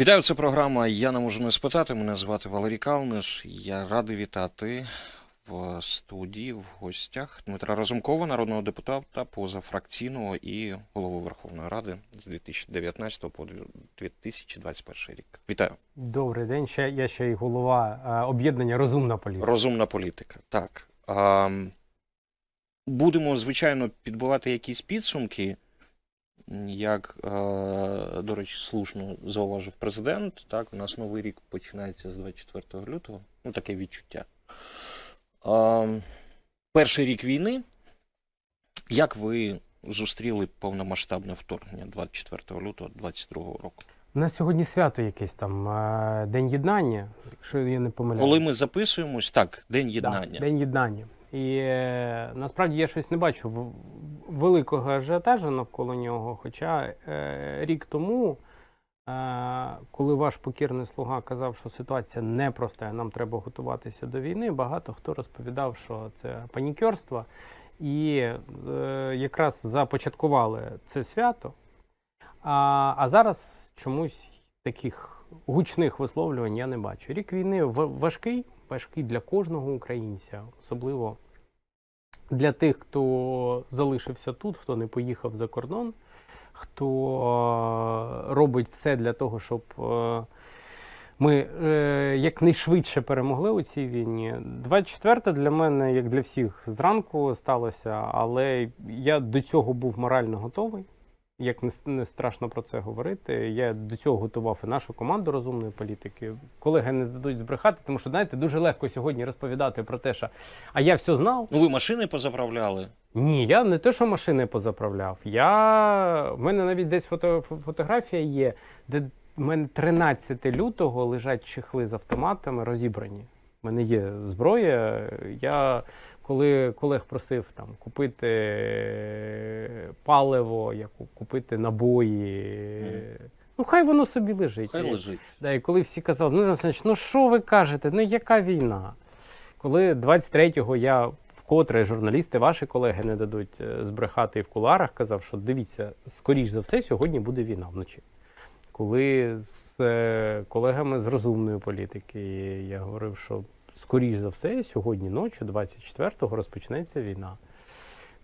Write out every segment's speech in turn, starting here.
Вітаю, це програма Я не можу не спитати. Мене звати Валерій Калниш. Я радий вітати в студії в гостях Дмитра Разумкова, народного депутата позафракційного і голови Верховної Ради з 2019 по 2021 рік. Вітаю. Добрий день. Ще я ще й голова е, об'єднання Розумна політика. Розумна політика. Так. Будемо, звичайно, підбивати якісь підсумки. Як, е, до речі, слушно зауважив президент, так, у нас новий рік починається з 24 лютого, ну таке відчуття. Е, перший рік війни. Як ви зустріли повномасштабне вторгнення 24 лютого 2022 року? У нас сьогодні свято якесь там, е, День єднання, якщо я не помиляюсь. Коли ми записуємось, так, День єднання. Да, День єднання. І е, насправді я щось не бачу великого ажіотажу навколо нього. Хоча е, рік тому, е, коли ваш покірний слуга казав, що ситуація непроста, нам треба готуватися до війни, багато хто розповідав, що це панікерство. І е, якраз започаткували це свято. А, а зараз чомусь таких гучних висловлювань я не бачу. Рік війни важкий, важкий для кожного українця, особливо для тих, хто залишився тут, хто не поїхав за кордон, хто е, робить все для того, щоб е, ми е, якнайшвидше перемогли у цій війні. 24 для мене, як для всіх, зранку сталося, але я до цього був морально готовий. Як не, страшно про це говорити, я до цього готував і нашу команду розумної політики. Колеги не здадуть збрехати, тому що знаєте, дуже легко сьогодні розповідати про те, що а я все знав. Ну, ви машини позаправляли. Ні, я не те, що машини позаправляв. Я в мене навіть десь фото... фотографія є, де в мене 13 лютого лежать чехли з автоматами розібрані. У мене є зброя. Я коли колег просив там купити паливо, як купити набої. Мгм. Ну, хай воно собі лежить. Хай лежить. Да, і коли всі казали, ну, Олександрович, ну що ви кажете, ну яка війна? Коли 23-го я вкотре журналісти, ваші колеги не дадуть е, збрехати і в куларах, казав, що дивіться, скоріш за все, сьогодні буде війна вночі. Коли з е, колегами з розумної політики я говорив, що скоріш за все, сьогодні ночі, 24-го, розпочнеться війна.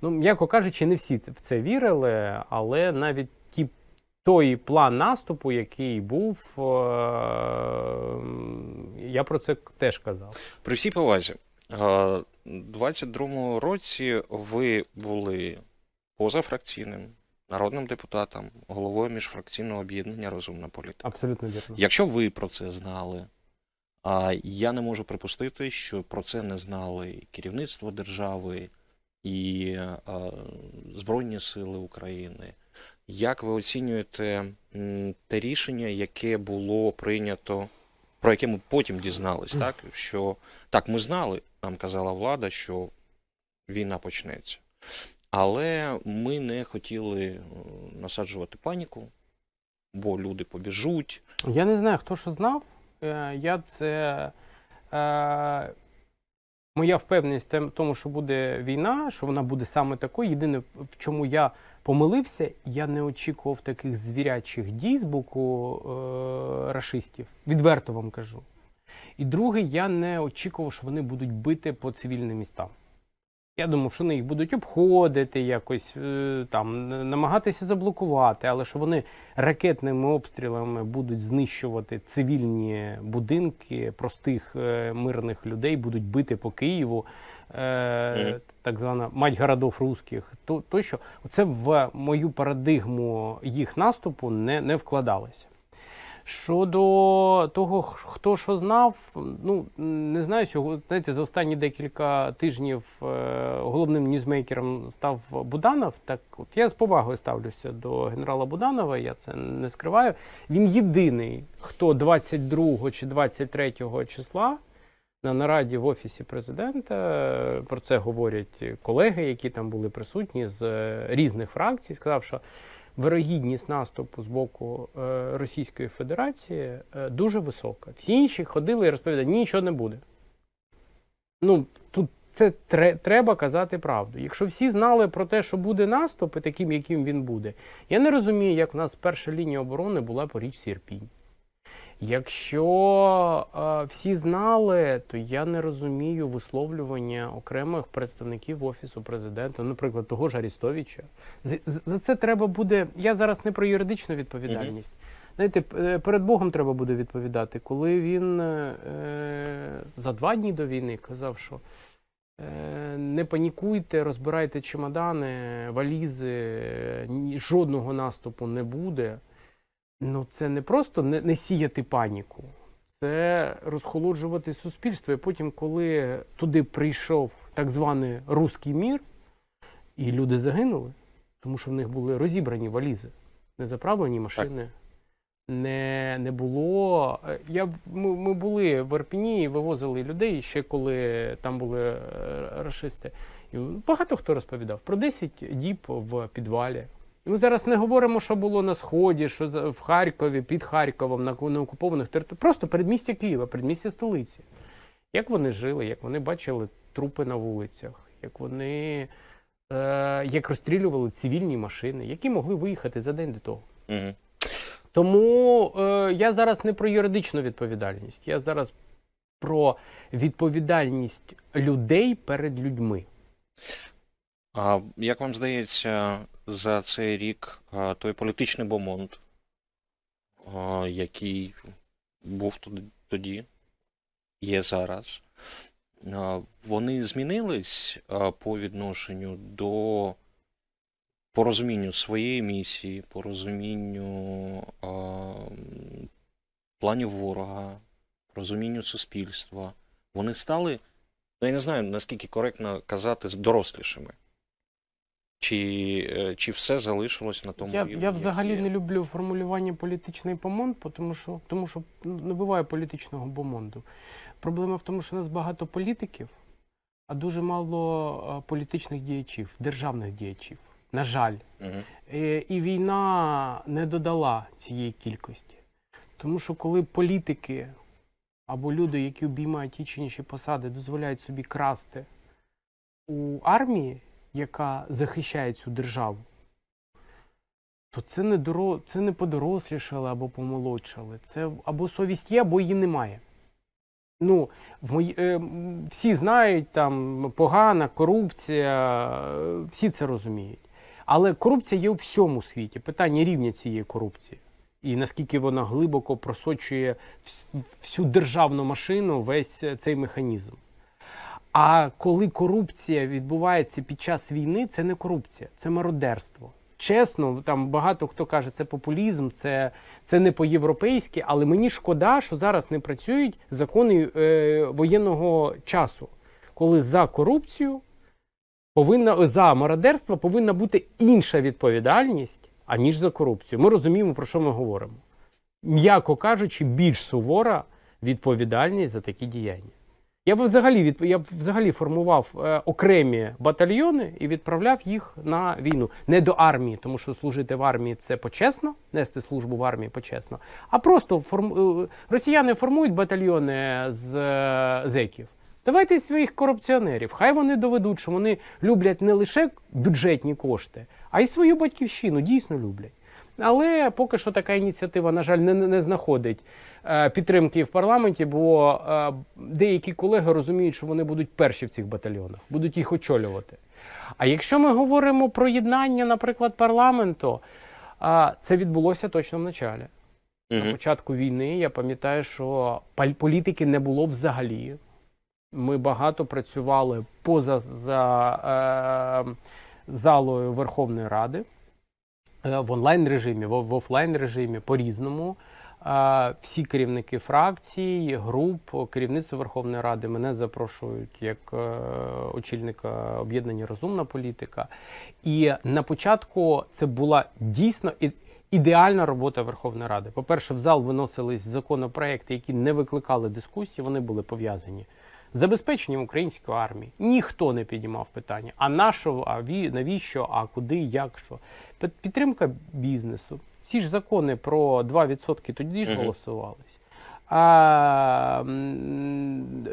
Ну, м'яко кажучи, не всі в це вірили, але навіть ті той план наступу, який був, е, я про це теж казав. При всій повазі, е, у 22-му році ви були позафракційним народним депутатом, головою міжфракційного об'єднання Розумна політика. Абсолютно вірно. Якщо ви про це знали, а я не можу припустити, що про це не знали керівництво держави і Збройні Сили України. Як ви оцінюєте те рішення, яке було прийнято, про яке ми потім дізнались, так? Що так, ми знали, нам казала влада, що війна почнеться. Але ми не хотіли е, насаджувати паніку, бо люди побіжуть. Я не знаю, хто що знав. Е, Я це. Е, моя впевненість в тому, що буде війна, що вона буде саме такою. Єдине, в чому я помилився, я не очікував таких звірячих дій з боку е, рашистів. Відверто вам кажу. І друге, я не очікував, що вони будуть бити по цивільним містам. Я думав, що вони їх будуть обходити якось, е, там, намагатися заблокувати, але що вони ракетними обстрілами будуть знищувати цивільні будинки простих е, мирних людей, будуть бити по Києву, е, так звана мать городов русських. То, то що це в мою парадигму їх наступу не, не вкладалося. Щодо того, хто що знав, ну не знаю, сьогодні, знаєте, за останні декілька тижнів е, головним ньюзмейкером став Буданов. Так от я з повагою ставлюся до генерала Буданова, я це не скриваю. Він єдиний, хто 22 чи 23 числа на нараді в офісі президента е, про це говорять колеги, які там були присутні з е, різних фракцій. Сказав, що вирогідність наступу з боку е, Російської Федерації е, дуже висока. Всі інші ходили і розповідали, ні, нічого не буде. Ну, тут це тре- треба казати правду. Якщо всі знали про те, що буде наступ, і таким, яким він буде, я не розумію, як в нас перша лінія оборони була по річці Ірпінь. Якщо е, всі знали, то я не розумію висловлювання окремих представників офісу президента, наприклад, того ж Арістовича. За, за це треба буде. Я зараз не про юридичну відповідальність. Знаєте, п- е, перед Богом треба буде відповідати, коли він е, за два дні до війни казав, що е, не панікуйте, розбирайте чемодани, валізи, ні- жодного наступу не буде. Ну, це не просто не, не сіяти паніку, це розхолоджувати суспільство. І потім, коли туди прийшов так званий руський мір, і люди загинули, тому що в них були розібрані валізи, не заправлені машини. Не, не було. е, Я, ми, ми були в Арпіні і вивозили людей ще коли там були е, рашисти. І багато хто розповідав про 10 діб в підвалі. І Ми зараз не говоримо, що було на сході, що в Харкові, під Харковом, на, на окупованих територіях. Просто передмістя Києва, передмістя столиці. Як вони жили, як вони бачили трупи на вулицях, як вони е, як розстрілювали цивільні машини, які могли виїхати за день до того. Мгм. Тому е, я зараз не про юридичну відповідальність, я зараз про відповідальність людей перед людьми. А як вам здається, за цей рік той політичний бомонд, який був тоді- є зараз, вони змінились по відношенню до по розумінню своєї місії, по розумінню планів ворога, по розумінню суспільства. Вони стали, ну я не знаю, наскільки коректно казати, дорослішими. Чи, е, чи все залишилось на тому Я, рівні? я взагалі не люблю формулювання політичний бомонд, тому що, тому що ну, не буває політичного бомонду. Проблема в тому, що у нас багато політиків, а дуже мало е, політичних діячів, державних діячів. На жаль. Е, І війна не додала цієї кількості. Тому що коли політики або люди, які обіймають ті чи інші посади, дозволяють собі красти у армії, яка захищає цю державу, то це не, доро... це не подорослішали або помолодшали. Це або совість є, або її немає. Ну, в мої... е, всі знають, там погана корупція, всі це розуміють. Але корупція є у всьому світі. Питання рівня цієї корупції. І наскільки вона глибоко просочує всю державну машину, весь е, цей механізм. А коли корупція відбувається під час війни, це не корупція, це мародерство. Чесно, там багато хто каже, це популізм, це, це не по-європейськи, але мені шкода, що зараз не працюють закони е, воєнного часу, коли за корупцію повинна за мародерство повинна бути інша відповідальність, аніж за корупцію. Ми розуміємо, про що ми говоримо. М'яко кажучи, більш сувора відповідальність за такі діяння. Я б взагалі від я б взагалі формував е, окремі батальйони і відправляв їх на війну не до армії, тому що служити в армії це почесно, нести службу в армії почесно. А просто форм... е, росіяни формують батальйони з е, зеків. Давайте своїх корупціонерів. Хай вони доведуть, що вони люблять не лише бюджетні кошти, а й свою батьківщину дійсно люблять. Але поки що така ініціатива, на жаль, не, не знаходить е, підтримки в парламенті, бо е, деякі колеги розуміють, що вони будуть перші в цих батальйонах, будуть їх очолювати. А якщо ми говоримо про єднання, наприклад, парламенту, це відбулося точно в началі. На початку війни я пам'ятаю, що політики не було взагалі. Ми багато працювали поза за, е, залою Верховної Ради в онлайн режимі, в, офлайн режимі по-різному. Е, всі керівники фракцій, груп, керівництво Верховної Ради мене запрошують як е, очільника об'єднання Розумна політика. І на початку це була дійсно ідеальна робота Верховної Ради. По-перше, в зал виносились законопроекти, які не викликали дискусії, вони були пов'язані забезпеченням української армії. Ніхто не піднімав питання, а на що, а ві- навіщо, а куди, як що. Підтримка бізнесу. Ці ж закони про 2% тоді ж голосувались. а,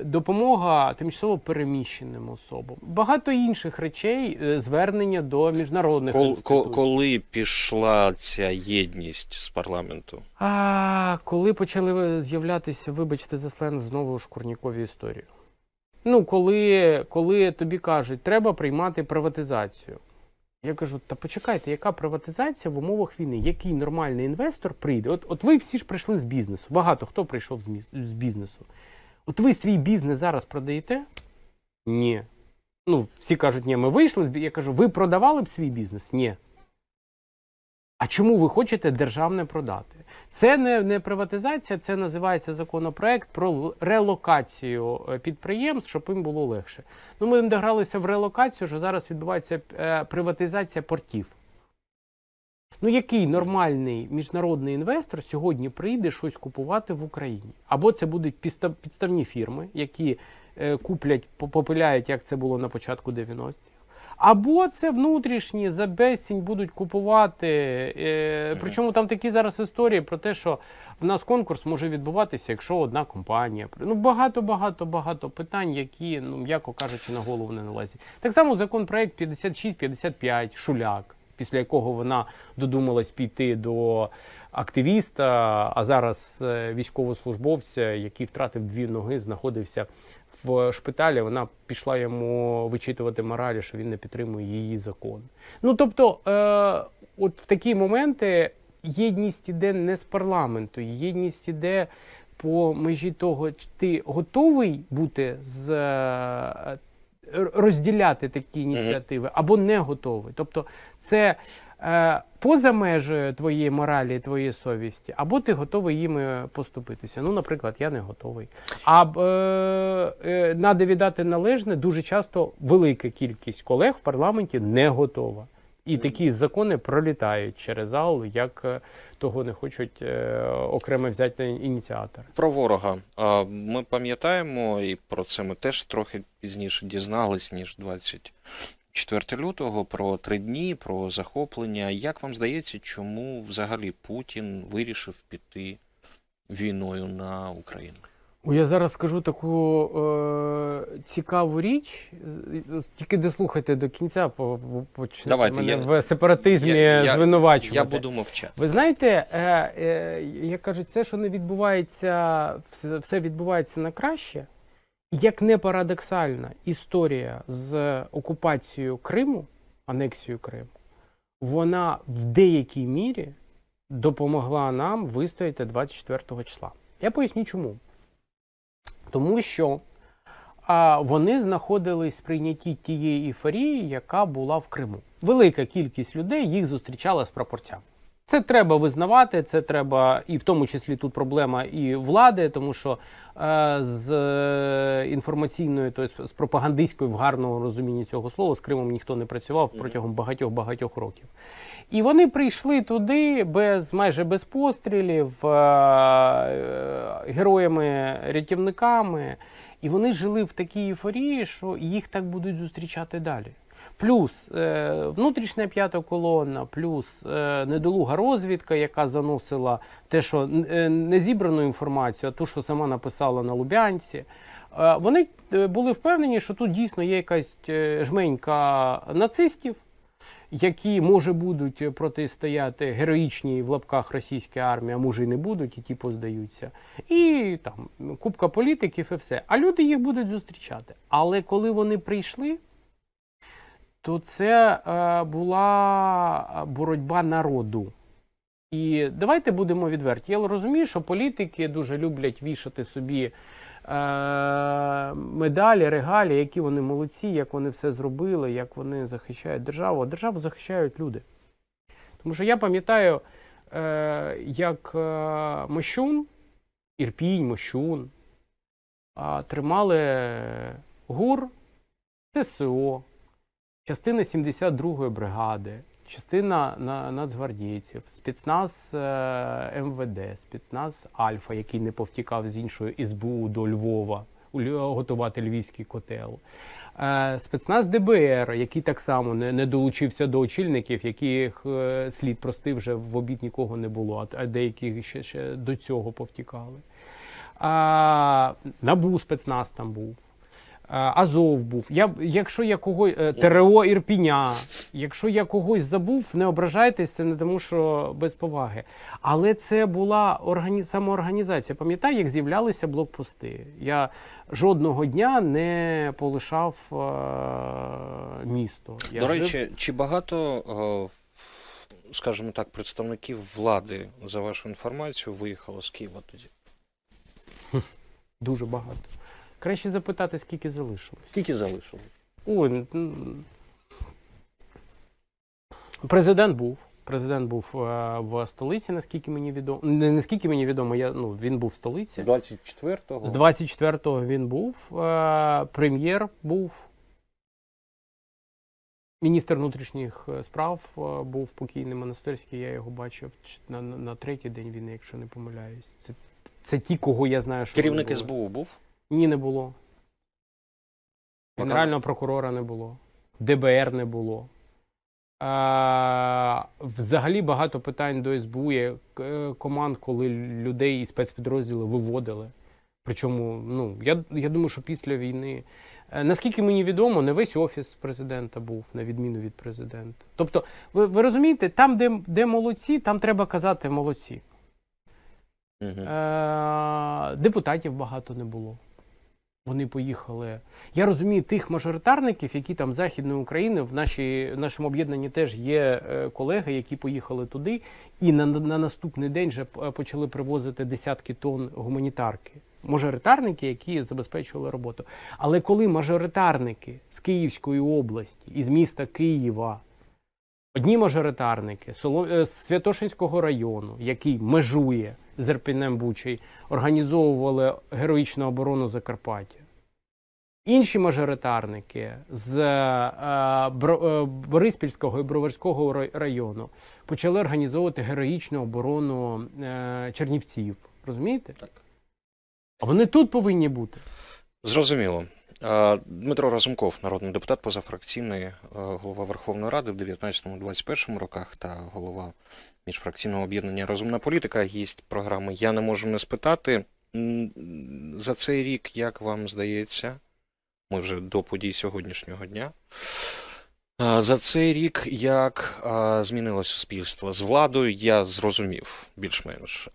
допомога тимчасово переміщеним особам, багато інших речей, е, звернення до міжнародних Кол, ко- інституцій. коли пішла ця єдність з парламенту? А коли почали з'являтися, вибачте за сленг, знову шкурнікові історії. Ну, коли, коли тобі кажуть, треба приймати приватизацію. Я кажу, та почекайте, яка приватизація в умовах війни? Який нормальний інвестор прийде? От, от ви всі ж прийшли з бізнесу. Багато хто прийшов з, бізнесу. От ви свій бізнес зараз продаєте? Ні. Ну, всі кажуть, ні, ми вийшли з бі-». Я кажу, ви продавали б свій бізнес? Ні. А чому ви хочете державне продати? Це не, не приватизація, це називається законопроект про релокацію е, підприємств, щоб їм було легше. Ну, ми догралися в релокацію, що зараз відбувається е, приватизація портів. Ну, який нормальний міжнародний інвестор сьогодні прийде щось купувати в Україні? Або це будуть підстав- підставні фірми, які е, куплять, попиляють, як це було на початку 90-х. Або це внутрішні за безцінь будуть купувати. Е, причому там такі зараз історії про те, що в нас конкурс може відбуватися, якщо одна компанія. Ну багато, багато, багато питань, які, ну м'яко кажучи, на голову не налазять. Так само законопроект 56-55, Шуляк, після якого вона додумалась піти до активіста, а зараз е, військовослужбовця, який втратив дві ноги, знаходився в шпиталі. Вона пішла йому вичитувати моралі, що він не підтримує її закон. Ну тобто, е, от в такі моменти єдність іде не з парламенту, єдність іде по межі того, чи ти готовий бути з. е, Розділяти такі ініціативи або не готовий. Тобто, це поза межею твоєї моралі, твоєї совісті, або ти готовий їми поступитися. Ну, наприклад, я не готовий. А е, е, надо віддати належне, дуже часто велика кількість колег в парламенті не готова. І такі закони пролітають через зал, як е, того не хочуть е, окремо взяти ініціатори. Про ворога. Ми пам'ятаємо, і про це ми теж трохи пізніше дізнались, ніж 24 лютого, про три дні, про захоплення. Як вам здається, чому взагалі Путін вирішив піти війною на Україну? Я зараз скажу таку е, цікаву річ. Тільки дослухайте до кінця, по- по- почнете Давайте, мене я- в сепаратизмі я- я- звинувачувати. Я буду мовчати. Ви знаєте, е, е, як кажуть, все, що не відбувається, все- все відбувається на краще. Як не парадоксальна історія з окупацією Криму, анексією Криму, вона в деякій мірі допомогла нам вистояти 24 числа. Я поясню чому. Тому що а, вони знаходились в прийнятті тієї ейфорії, яка була в Криму. Велика кількість людей їх зустрічала з прапорцями. Це треба визнавати, це треба, і в тому числі тут проблема і влади, тому що е, з е, інформаційною, тобто з пропагандистською в гарному розумінні цього слова, з Кримом ніхто не працював протягом протягом багатьох-багатьох років. І вони прийшли туди без майже без пострілів, е, е, героями-рятівниками, і вони жили в такій ейфорії, що їх так будуть зустрічати далі. Плюс е, внутрішня п'ята колона, плюс е, недолуга розвідка, яка заносила те, що е, не зібрану інформацію, а ту, що сама написала на Лубянці. Е, вони е, були впевнені, що тут дійсно є якась е, жменька нацистів, які може будуть протистояти героїчній в лапках російській армії, а може і не будуть, і ті поздаються. І там купка політиків і все. А люди їх будуть зустрічати. Але коли вони прийшли, то це е, була боротьба народу. І давайте будемо відверті. Я розумію, що політики дуже люблять вішати собі е, медалі, регалі, які вони молодці, як вони все зробили, як вони захищають державу. А державу захищають люди. Тому що я пам'ятаю, е, як е, Мощун, Ірпінь, Мощун тримали ГУР, ТСО, частина 72-ї бригади, частина нацгвардійців, спецназ е, МВД, спецназ Альфа, який не повтікав з іншої СБУ до Львова готувати львівський котел. Е, Спецназ ДБР, який так само не, долучився до очільників, яких е, слід прости вже в обід нікого не було, а деякі ще, ще до цього повтікали. А, НАБУ спецназ там був. Азов був. Я, якщо я когось е, ТРО Ірпіня, якщо я когось забув, не ображайтесь, це не тому, що без поваги. Але це була органі... самоорганізація. Пам'ятаю, як з'являлися блокпости. Я жодного дня не полишав е, місто. Я До жив- речі, чи багато, е, скажімо так, представників влади, за вашу інформацію, виїхало з Києва тоді? дуже багато. Краще запитати, скільки залишилось. Скільки залишилось? Ой, президент був. Президент був е, в столиці, наскільки мені відомо. Не наскільки мені відомо, я, ну, він був в столиці. З 24-го? З 24-го він був. Е, прем'єр був. Міністр внутрішніх е, справ е, був покійний монастирський, я його бачив на, на, на третій день війни, якщо не помиляюсь. Це, це ті, кого я знаю, що Керівник. СБУ був? Ні, не було. Генерального прокурора не було. ДБР не було. А, взагалі багато питань до СБУ є е, команд, коли людей і спецпідрозділи виводили. Причому, ну, я, я думаю, що після війни. Е, Наскільки мені відомо, не весь офіс президента був, на відміну від президента. Тобто, ви, ви розумієте, там, де, де молодці, там треба казати молодці. Угу. Е, депутатів багато не було. Вони поїхали. Я розумію тих мажоритарників, які там Західної України в нашій, в нашому об'єднанні теж є е, колеги, які поїхали туди, і на, на наступний день вже почали привозити десятки тонн гуманітарки. Мажоритарники, які забезпечували роботу. Але коли мажоритарники з Київської області, із міста Києва, одні мажоритарники е, Святошинського району, який межує з Ірпінем Бучей, організовували героїчну оборону Закарпаття. Інші мажоритарники з е, е, Бориспільського і Броварського району почали організовувати героїчну оборону Чернівців. Розумієте? Так. А вони тут повинні бути. Зрозуміло. А, Дмитро Разумков, народний депутат позафракційний, е, голова Верховної Ради в 19-21 роках та голова міжфракційного об'єднання Розумна політика, гість програми Я не можу не спитати. За цей рік, як вам здається, ми вже до подій сьогоднішнього дня. За цей рік як змінилось суспільство з владою, я зрозумів більш-менш.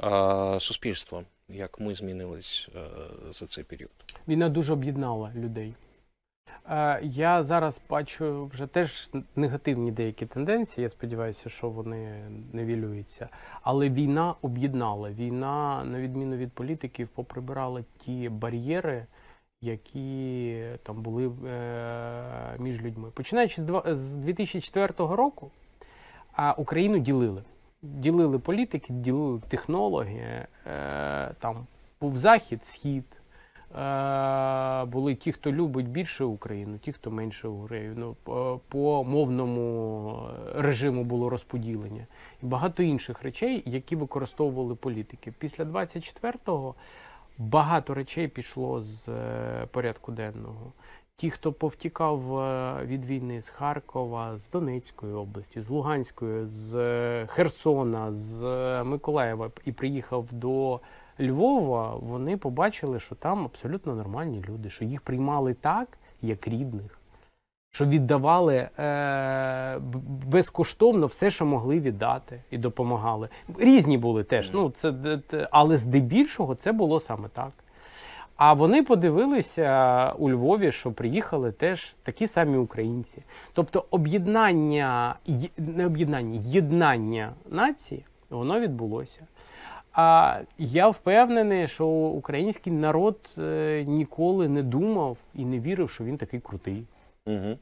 Суспільство, як ми змінились е, за цей період? Війна дуже об'єднала людей. Е, Я зараз бачу вже теж негативні деякі тенденції. Я сподіваюся, що вони нивелюються. Але війна об'єднала. Війна, на відміну від політиків, поприбирала ті бар'єри, які там були е, між людьми. Починаючи з 2004 року, Україну ділили. Ділили політики, ділили технологи. Е, Там був захід, схід. Е, були ті, хто любить більше Україну, ті, хто менше Україну. По- По мовному режиму було розподілення і багато інших речей, які використовували політики. Після 24-го багато речей пішло з е, порядку денного. Ті, хто повтікав е, від війни з Харкова, з Донецької області, з Луганської, з е, Херсона, з е, Миколаєва і приїхав до Львова, вони побачили, що там абсолютно нормальні люди, що їх приймали так, як рідних, що віддавали е, безкоштовно все, що могли віддати, і допомагали. Різні були теж, ну це але здебільшого це було саме так. А вони подивилися у Львові, що приїхали теж такі самі українці. Тобто об'єднання, не об'єднання, єднання нації, воно відбулося. А я впевнений, що український народ е, ніколи не думав і не вірив, що він такий крутий. Угу.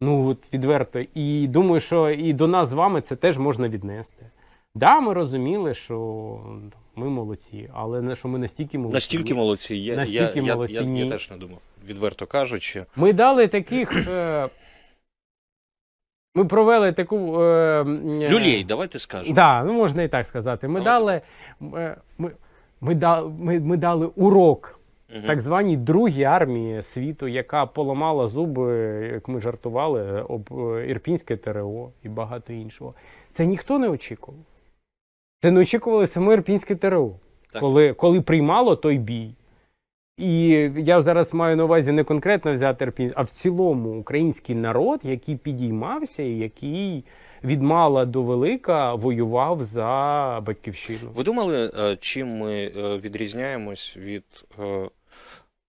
Ну от відверто. І думаю, що і до нас з вами це теж можна віднести. Да, ми розуміли, що ми молодці, але не що ми настільки молодці. Настільки молодці. Я, Настільки я, я, молодці, я, я, ні. теж не думав, відверто кажучи. Ми дали таких. Е, ми провели таку. Е, е, Люлей, давайте скажемо. Да, ну можна і так сказати. Ми Давайте дали. е, Ми, ми, ми, ми дали урок Мгм. так званій другій армії світу, яка поламала зуби, як ми жартували, об Ірпінське ТРО і багато іншого. Це ніхто не очікував. Це не очікували саме Ірпінське ТРО. Так. Коли, коли приймало той бій. І я зараз маю на увазі не конкретно взяти Ірпінь, а в цілому український народ, який підіймався і який від мала до велика воював за батьківщину. Ви думали, е, чим ми е, відрізняємось від е,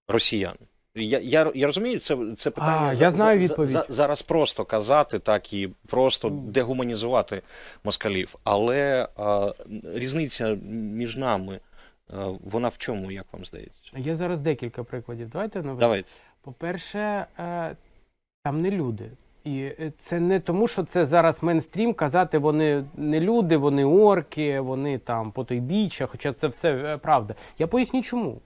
росіян? Я, я, я розумію, це, це питання А, за- я знаю за- відповідь. за- зараз просто казати, так і просто дегуманізувати москалів. Але е, різниця між нами, е, вона в чому, як вам здається? Я зараз декілька прикладів. Давайте наведу. Давайте. По-перше, е, там не люди. І е, це не тому, що це зараз мейнстрім казати, вони не люди, вони орки, вони там потойбіччя, хоча це все е, правда. Я поясню чому.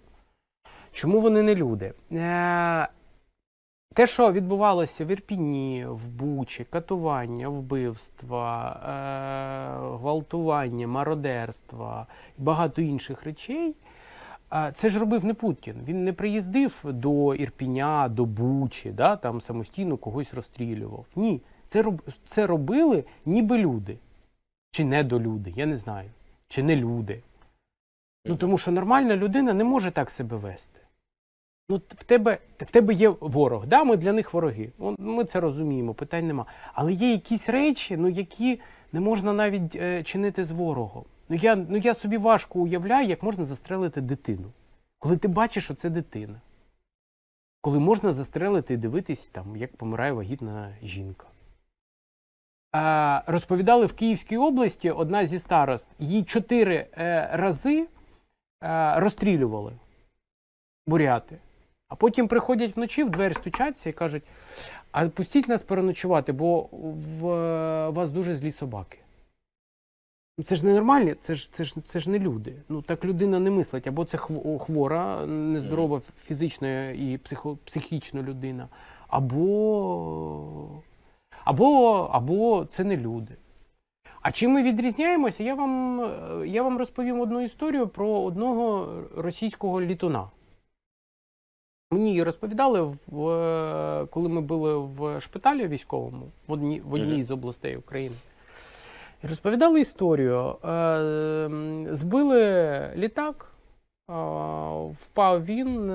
Чому вони не люди? Е, те, що відбувалося в Ірпіні, в Бучі, катування, вбивства, е, гвалтування, мародерства і багато інших речей. Це ж робив не Путін. Він не приїздив до Ірпіня, до Бучі, да, там самостійно когось розстрілював. Ні, це, роб, це робили ніби люди. Чи недолюди, я не знаю. Чи не люди. Ну тому що нормальна людина не може так себе вести. Ну, в тебе, в тебе є ворог, да, ми для них вороги. Ми це розуміємо, питань нема. Але є якісь речі, ну, які не можна навіть е, чинити з ворогом. Ну я, ну я собі важко уявляю, як можна застрелити дитину. Коли ти бачиш, що це дитина. Коли можна застрелити і дивитись, там, як помирає вагітна жінка. А, розповідали в Київській області одна зі старост, її чотири е, рази е, розстрілювали буряти. А потім приходять вночі, в двері стучаться і кажуть: а пустіть нас переночувати, бо в е, вас дуже злі собаки. Ну, Це ж не нормальні, це ж, це, ж, це ж не люди. Ну так людина не мислить. Або це хвора, нездорова фізично і психо, психічно людина, або, або, або це не люди. А чим ми відрізняємося? Я вам, я вам розповім одну історію про одного російського літуна. Мені її розповідали, в, е, коли ми були в шпиталі військовому в одній, в одній з областей України. Розповідали історію. Е, Збили літак, е, впав він,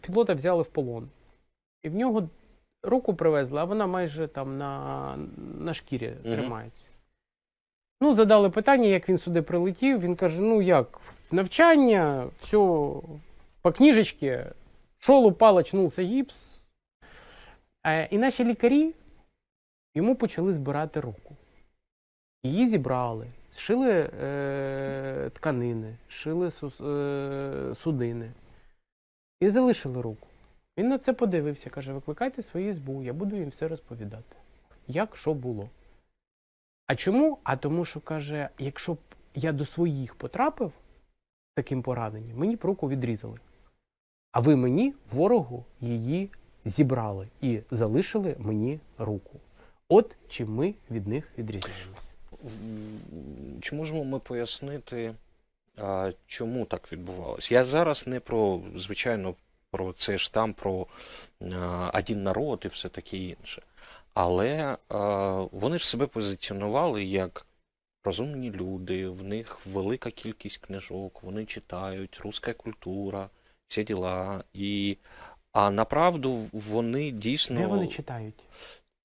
пілота взяли в полон. І в нього руку привезли, а вона майже там на, на шкірі тримається. Ну, задали питання, як він сюди прилетів. Він каже: ну як, в навчання, все по книжечці, шол упал, очнувся гіпс. І наші лікарі йому почали збирати руку. Її зібрали, шили е, тканини, шили сус, е, судини і залишили руку. Він на це подивився, каже: викликайте свої СБУ, я буду їм все розповідати. Як що було. А чому? А тому, що каже, якщо б я до своїх потрапив таким пораненням, мені б руку відрізали. А ви мені, ворогу, її зібрали і залишили мені руку. От чим ми від них відрізняємося. Чи можемо ми пояснити, чому так відбувалося? Я зараз не про, звичайно, про цей штам, про а, один народ і все таке інше. Але вони ж себе позиціонували як розумні люди, в них велика кількість книжок, вони читають, руська культура, всі діла. І, а направду вони дійсно. Де вони читають?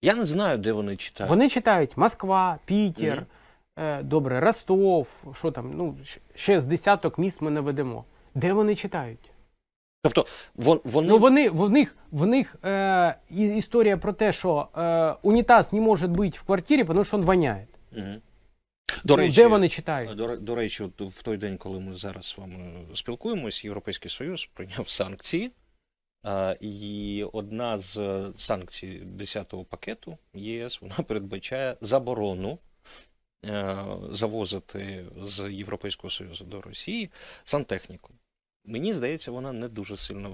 Я не знаю, де вони читають. Вони читають Москва, Пітер, е, добре, Ростов, що там, ну, ще з десяток міст ми наведемо. Де вони читають? Тобто вон, вони. Ну вони в них в них е, історія про те, що е, унітаз не може бути в квартирі, тому що він воняє. Мгм. До речі, де вони читають? До, до речі, от в той день, коли ми зараз з вами спілкуємось, Європейський Союз прийняв санкції. А, і одна з санкцій 10-го пакету ЄС вона передбачає заборону е, завозити з Європейського Союзу до Росії сантехніку. Мені здається, вона не дуже сильно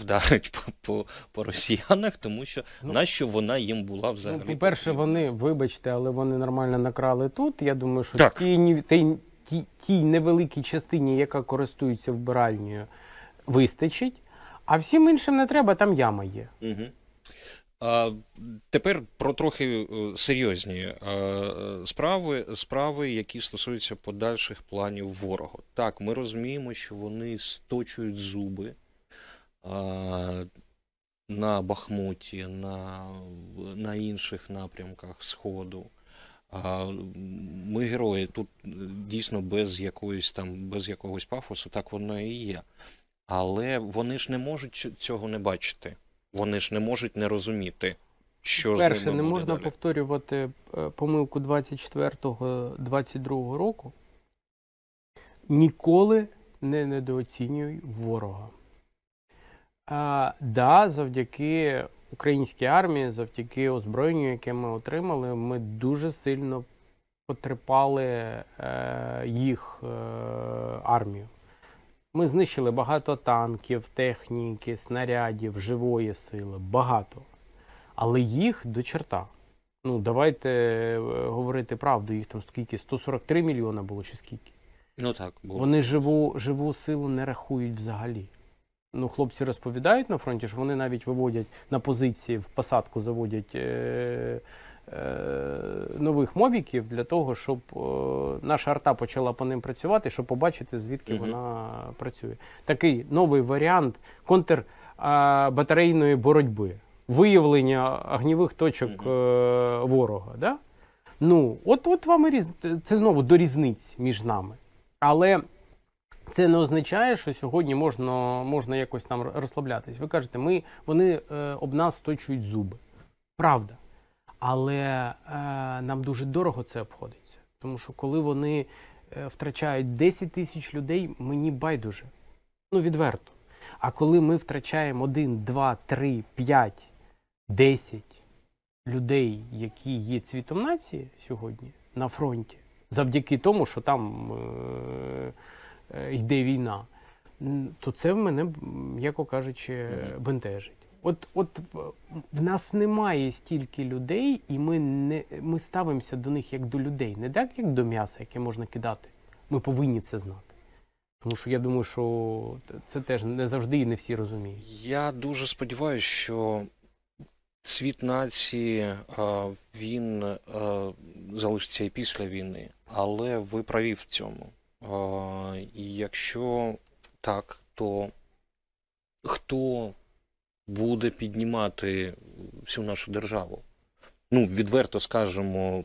вдарить по, по, по росіянах, тому що Ну, нащо вона їм була взагалі? Ну, по-перше, вони, вибачте, але вони нормально накрали тут. Я думаю, що Так. тій, тій, тій, тій невеликій частині, яка користується вбиральнею, вистачить. А всім іншим не треба, там яма є. Угу. Тепер про трохи е, серйозні е, справи, справи, які стосуються подальших планів ворога. Так, ми розуміємо, що вони сточують зуби на Бахмуті, на, на інших напрямках Сходу. Ми герої тут е, дійсно без якоїсь там, без якогось пафосу, так воно і є. Але вони ж не можуть цього не бачити. Вони ж не можуть не розуміти, що з Перше, ними не можна далі. повторювати е, помилку 24-22 року. Ніколи не недооцінюй ворога. А, да, завдяки українській армії, завдяки озброєнню, яке ми отримали, ми дуже сильно потрепали е, їх е, армію. Ми знищили багато танків, техніки, снарядів, живої сили, багато. Але їх до черта. Ну, давайте е, говорити правду, їх там скільки? 143 мільйона було чи скільки? Ну так, було. Вони живу, живу силу не рахують взагалі. Ну, хлопці розповідають на фронті, що вони навіть виводять на позиції в посадку, заводять е, е, нових мобіків для того, щоб е, наша арта почала по ним працювати, щоб побачити, звідки Мгм. вона працює. Такий новий варіант контрбатарейної боротьби, виявлення огнівих точок е, ворога. Да? Ну, от, от вам і різ... це знову до різниць між нами. Але це не означає, що сьогодні можна, можна якось там розслаблятись. Ви кажете, ми, вони е, об нас точують зуби. Правда. Але е, нам дуже дорого це обходиться. Тому що коли вони е, втрачають 10 тисяч людей, мені байдуже. Ну, відверто. А коли ми втрачаємо 1, 2, 3, 5, 10 людей, які є цвітом нації сьогодні на фронті, завдяки тому, що там е, е, йде війна, то це в мене, м'яко кажучи, бентежить. От, от в, нас немає стільки людей, і ми не ми ставимося до них як до людей, не так як до м'яса, яке можна кидати. Ми повинні це знати. Тому що я думаю, що це теж не завжди і не всі розуміють. Я дуже сподіваюся, що цвіт нації він залишиться і після війни, але ви праві в цьому. І якщо так, то хто буде піднімати всю нашу державу? Ну, відверто скажемо,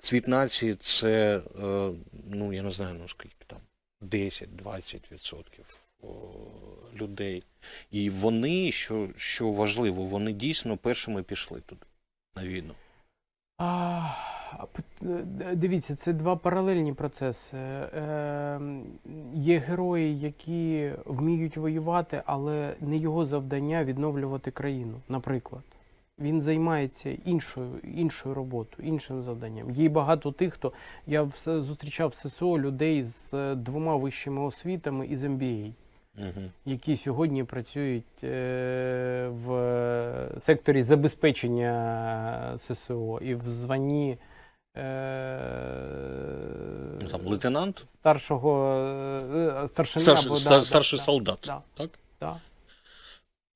цвіт нації це, е, ну, я не знаю, ну скільки там, 10-20% людей. І вони, що, що важливо, вони дійсно першими пішли туди на війну. Е, дивіться, це два паралельні процеси. Е, є герої, які вміють воювати, але не його завдання відновлювати країну, наприклад. Він займається іншою, іншою роботою, іншим завданням. Є багато тих, хто я зустрічав в ССО людей з е, двома вищими освітами і з MBA Угу. які сьогодні працюють в секторі забезпечення ССО і в званні Ну, там лейтенант, старшого е, старшини старший, або, ста- да, старший да, солдат. да. Так? да.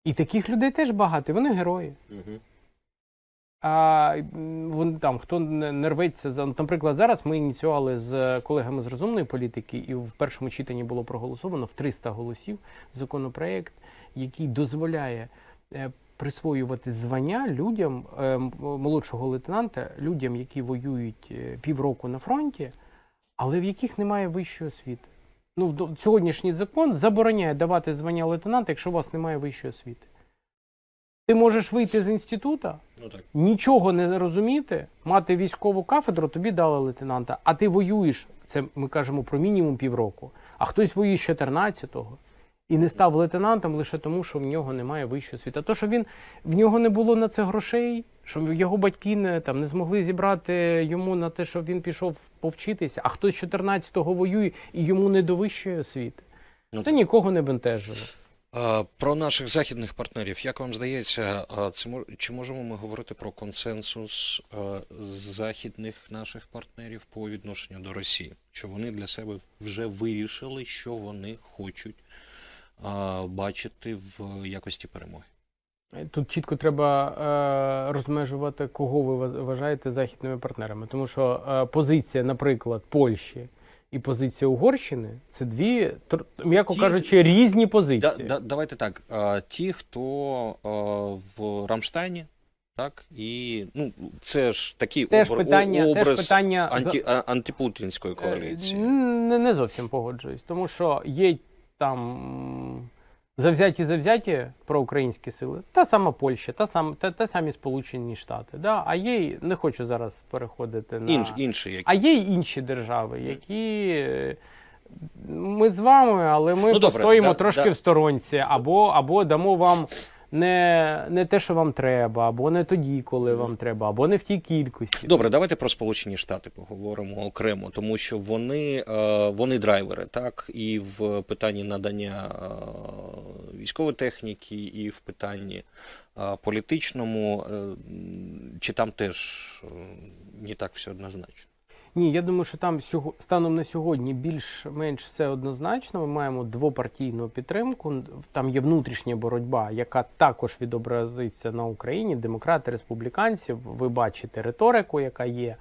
І таких людей теж багато, вони герої. Угу. А вон там хто не рветься за ну, наприклад, зараз ми ініціювали з колегами з розумної політики, і в першому читанні було проголосовано в 300 голосів законопроект, який дозволяє е, присвоювати звання людям е, молодшого лейтенанта, людям, які воюють е, півроку на фронті, але в яких немає вищої освіти. Ну, сьогоднішній закон забороняє давати звання лейтенанта, якщо у вас немає вищої освіти. Ти можеш вийти з інститута, Ну так. нічого не розуміти, мати військову кафедру, тобі дали лейтенанта, а ти воюєш, це ми кажемо про мінімум півроку, а хтось воює з 14-го і не став лейтенантом лише тому, що в нього немає вищої освіти. А то, що він в нього не було на це грошей, що його батьки не, там, не змогли зібрати йому на те, щоб він пішов повчитися, а хтось з 14-го воює і йому не до вищої освіти. Ну, Це нікого не бентежило. Про наших західних партнерів, як вам здається, чи можемо ми говорити про консенсус західних наших партнерів по відношенню до Росії? Що вони для себе вже вирішили, що вони хочуть бачити в якості перемоги? Тут чітко треба е, розмежувати, кого ви вважаєте західними партнерами. Тому що е, позиція, наприклад, Польщі і позиція Угорщини це дві, м'яко кажучи, різні позиції. да, давайте так. а, Ті, хто а, в Рамштайні, так, і ну, це ж такий Теж обр- питання, образ теж питання анті, а- антипутінської Е, коаліції. Не, не зовсім погоджуюсь, тому що є там завзяті завзяті проукраїнські сили, та сама Польща, та, сам, та, та самі Сполучені Штати. Да? А є, й- не хочу зараз переходити на. Інш, інші, які. А є й інші держави, які. е, Ми з вами, але ми Ну, добре, постоїмо да- трошки да. в сторонці, або, або дамо вам не, не те, що вам треба, або не тоді, коли вам треба, або не в тій кількості. Добре, давайте про Сполучені Штати поговоримо окремо, тому що вони, е, вони драйвери, так, і в питанні надання е, військової техніки, і в питанні е, політичному, чи там теж не так все однозначно. Ні, я думаю, що там станом на сьогодні більш-менш все однозначно. Ми маємо двопартійну підтримку. Там є внутрішня боротьба, яка також відобразиться на Україні. Демократи, республіканці. Ви бачите риторику, яка є.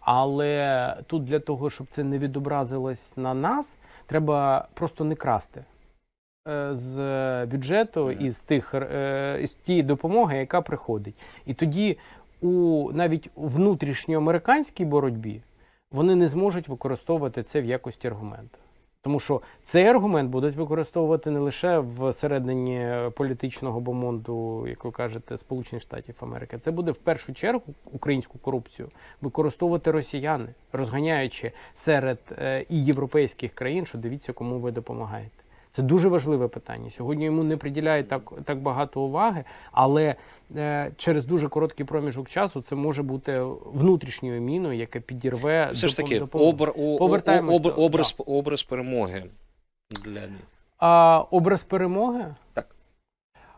Але тут для того, щоб це не відобразилось на нас, треба просто не красти е, з бюджету і з тих е, із тієї допомоги, яка приходить. І тоді у навіть у внутрішньоамериканській боротьбі вони не зможуть використовувати це в якості аргументу. Тому що цей аргумент будуть використовувати не лише всередині політичного бомонду, як ви кажете, Сполучених Штатів Америки. Це буде в першу чергу українську корупцію використовувати росіяни, розганяючи серед е, і європейських країн, що дивіться, кому ви допомагаєте. Це дуже важливе питання. Сьогодні йому не приділяють так, так багато уваги, але е, через дуже короткий проміжок часу це може бути внутрішньою міною, яке підірве Все ж таки, обр, о, обр, обр, образ, образ перемоги для них. А образ перемоги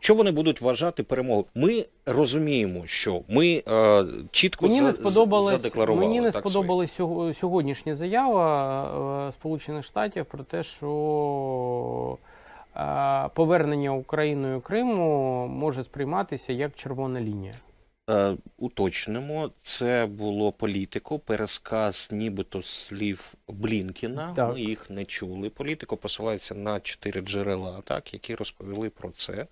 Що вони будуть вважати перемогою? Ми розуміємо, що ми е, чітко мені не сподобалось. задекларували. Мені не сподобалась сього- сьогоднішня заява е, Сполучених Штатів про те, що е, повернення Україною Криму може сприйматися як червона лінія. Е, уточнимо, це було політико, пересказ нібито слів Блінкіна. Так. Ми їх не чули. Політико посилається на чотири джерела, так, які розповіли про це.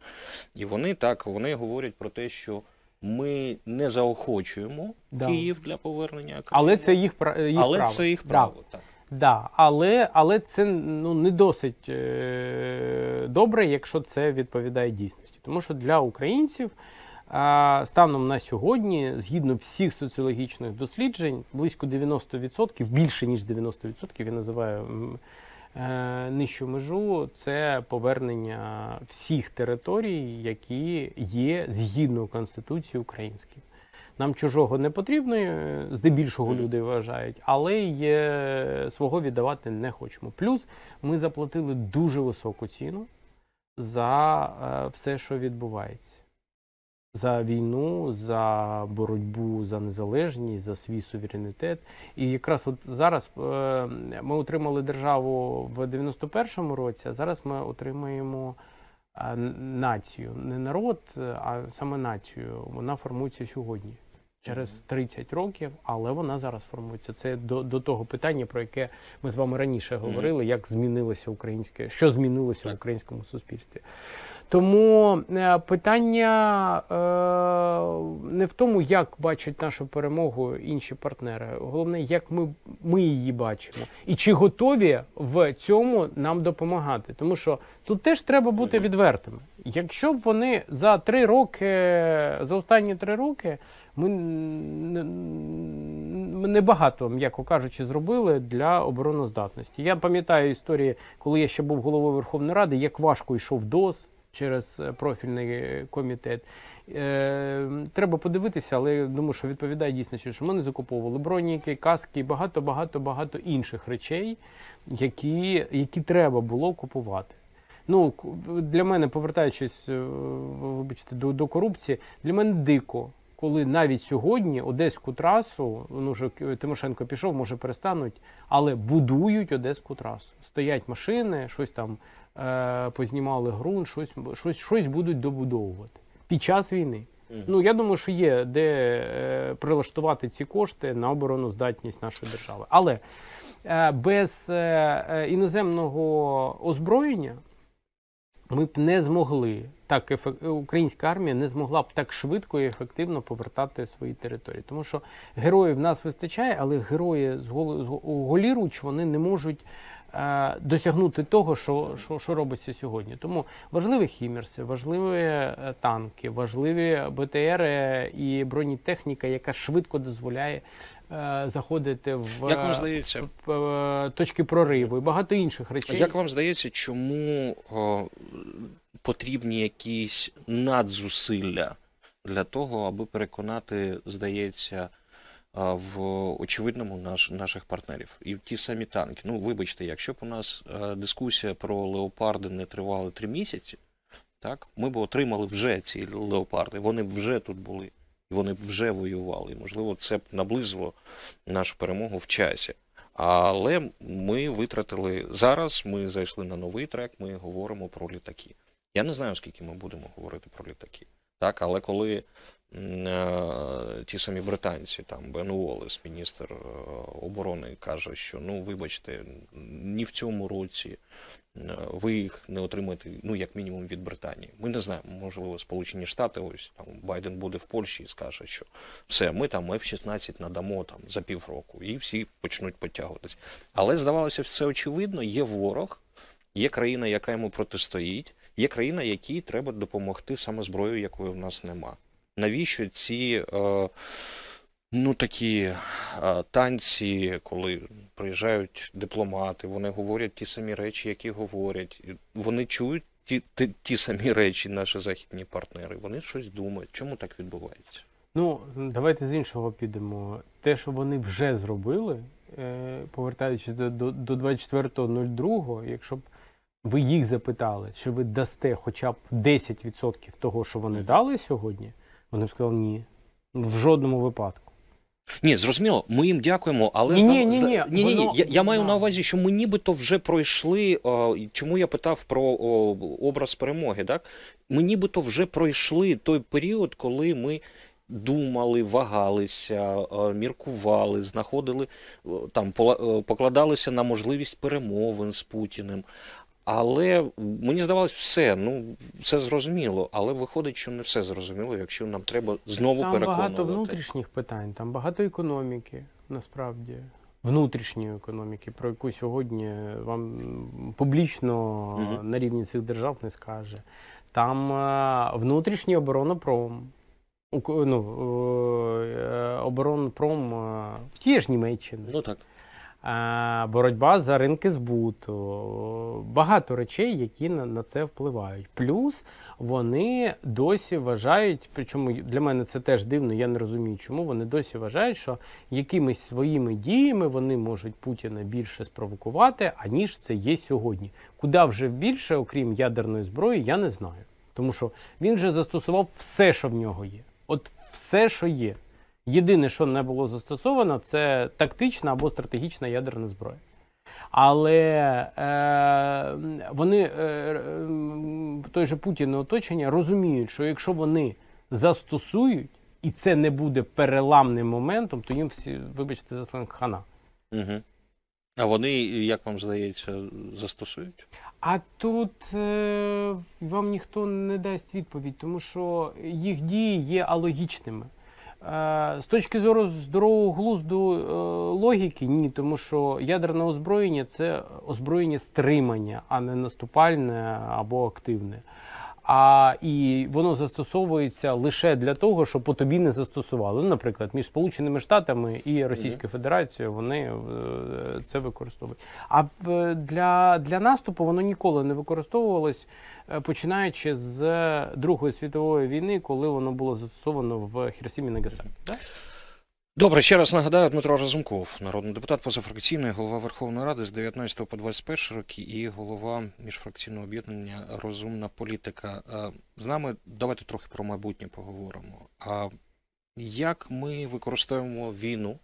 І вони так вони говорять про те, що ми не заохочуємо Да. Київ для повернення Криму, Але це їх, їх але право. це їх Да. Так. Да, але, але це ну, не досить е, добре, якщо це відповідає дійсності. Тому що для українців станом на сьогодні, згідно всіх соціологічних досліджень, близько 90%, більше ніж 90%, я називаю е, нижчу межу, це повернення всіх територій, які є згідно Конституції української. Нам чужого не потрібно, е, здебільшого люди вважають, але е, свого віддавати не хочемо. Плюс ми заплатили дуже високу ціну за е, все, що відбувається. За війну, за боротьбу за незалежність, за свій суверенітет. І якраз от зараз е, ми отримали державу в 91-му році, а зараз ми отримаємо е, націю. Не народ, е, а саме націю. Вона формується сьогодні. Через 30 років, але вона зараз формується. Це до, до того питання, про яке ми з вами раніше говорили, як змінилося українське, що змінилося в українському суспільстві. Тому е, питання е, не в тому, як бачать нашу перемогу інші партнери. Головне, як ми, ми її бачимо, і чи готові в цьому нам допомагати. Тому що тут теж треба бути відвертими. Якщо б вони за три роки, за останні три роки, ми не- ми небагато, м'яко кажучи, зробили для обороноздатності. Я пам'ятаю історії, коли я ще був головою Верховної Ради, як важко йшов ДОС через е, профільний комітет. Е, треба подивитися, але я думаю, що відповідає дійсно, що ми не закуповували броніки, каски і багато, багато, багато інших речей, які, які треба було купувати. Ну, для мене, повертаючись, е, вибачте, до, до корупції, для мене дико, коли навіть сьогодні Одеську трасу, ну вже Тимошенко пішов, може перестануть, але будують Одеську трасу. Стоять машини, щось там познімали ґрунт, щось, щось, щось будуть добудовувати. під час війни. Ну я думаю, що є де е, прилаштувати ці кошти на обороноздатність нашої держави. Але е, без е, е, іноземного озброєння ми б не змогли так ефе- українська армія не змогла б так швидко і ефективно повертати свої території. Тому що героїв в нас вистачає, але герої з голо- з голіруч вони не можуть. Е, Досягнути того, що, що, що робиться сьогодні. Тому важливі хімерси, важливі е, танки, важливі БТРи і бронетехніка, яка швидко дозволяє е, заходити в Як вам е, здається, е, точки прориву і багато інших речей. як вам здається, чому о, потрібні якісь надзусилля для того, аби переконати, здається, в очевидному наш, наших партнерів. І ті самі танки. Ну, вибачте, якщо б у нас е, дискусія про леопарди не тривала три місяці, так, ми б отримали вже ці леопарди, вони б вже тут були, і вони б вже воювали. І, можливо, це б наблизило нашу перемогу в часі. Але ми витратили зараз. Ми зайшли на новий трек. Ми говоримо про літаки. Я не знаю, скільки ми будемо говорити про літаки. Так, але коли ті самі британці, там Бен Уоллес, міністр е, оборони, каже, що ну вибачте, ні в цьому році е, ви їх не отримаєте, ну як мінімум від Британії. Ми не знаємо, можливо, Сполучені Штати, ось там Байден буде в Польщі і скаже, що все, ми там F-16 надамо там за півроку, і всі почнуть підтягуватись. Але здавалося, все очевидно, є ворог, є країна, яка йому протистоїть, є країна, якій треба допомогти саме зброєю, якої в нас нема. Навіщо ці е, ну такі е, танці, коли приїжджають дипломати, вони говорять ті самі речі, які говорять, вони чують ті, ті, ті самі речі, наші західні партнери. Вони щось думають. Чому так відбувається? Ну, давайте з іншого підемо. Те, що вони вже зробили, е, повертаючись до, до, до 24.02, якщо б ви їх запитали, чи ви дасте хоча б 10% того, що вони дали сьогодні, вони б сказали ні. Ну, В жодному випадку. Ні, зрозуміло, ми їм дякуємо, але Ні, ні, ні, ні, ні, ні, ні. Я, я маю на увазі, що ми нібито вже пройшли. о, чому я питав про о, образ перемоги? Так ми нібито вже пройшли той період, коли ми. Думали, вагалися, е, міркували, знаходили е, там, е, покладалися на можливість перемовин з Путіним. Але мені здавалось, все, ну все зрозуміло. Але виходить, що не все зрозуміло, якщо нам треба знову Там переконувати. багато внутрішніх питань, там багато економіки, насправді. Внутрішньої економіки, про яку сьогодні вам публічно Мгм. на рівні цих держав не скаже. Там е, внутрішній оборонопром. Ну, е, оборонпром е, тієї ж Німеччини. Ну так. Боротьба за ринки збуту, багато речей, які на, на це впливають. Плюс вони досі вважають, причому для мене це теж дивно, я не розумію, чому вони досі вважають, що якимись своїми діями вони можуть Путіна більше спровокувати, аніж це є сьогодні. Куди вже більше, окрім ядерної зброї, я не знаю. Тому що він вже застосував все, що в нього є. От все, що є. Єдине, що не було застосовано, це тактична або стратегічна ядерна зброя. Але е, вони, е, е, той же Путін і оточення, розуміють, що якщо вони застосують, і це не буде переламним моментом, то їм всі, вибачте, за сленг хана. Угу. А вони, як вам здається, застосують? А тут е, вам ніхто не дасть відповідь, тому що їх дії є алогічними. З точки зору здорового глузду е, логіки, ні, тому що ядерне озброєння це озброєння стримання, а не наступальне або активне. А і воно застосовується лише для того, щоб по тобі не застосували. Ну, наприклад, між Сполученими Штатами і Російською Федерацією вони е, це використовують. А в- для, для наступу воно ніколи не використовувалось, е, починаючи з Другої світової війни, коли воно було застосовано в Хіросімі Нагасакі. Добре, ще раз нагадаю, Дмитро Разумков, народний депутат позафракційний, голова Верховної Ради з 19 по 21 роки і голова міжфракційного об'єднання Розумна політика. Е, З нами давайте трохи про майбутнє поговоримо. А як ми використовуємо війну,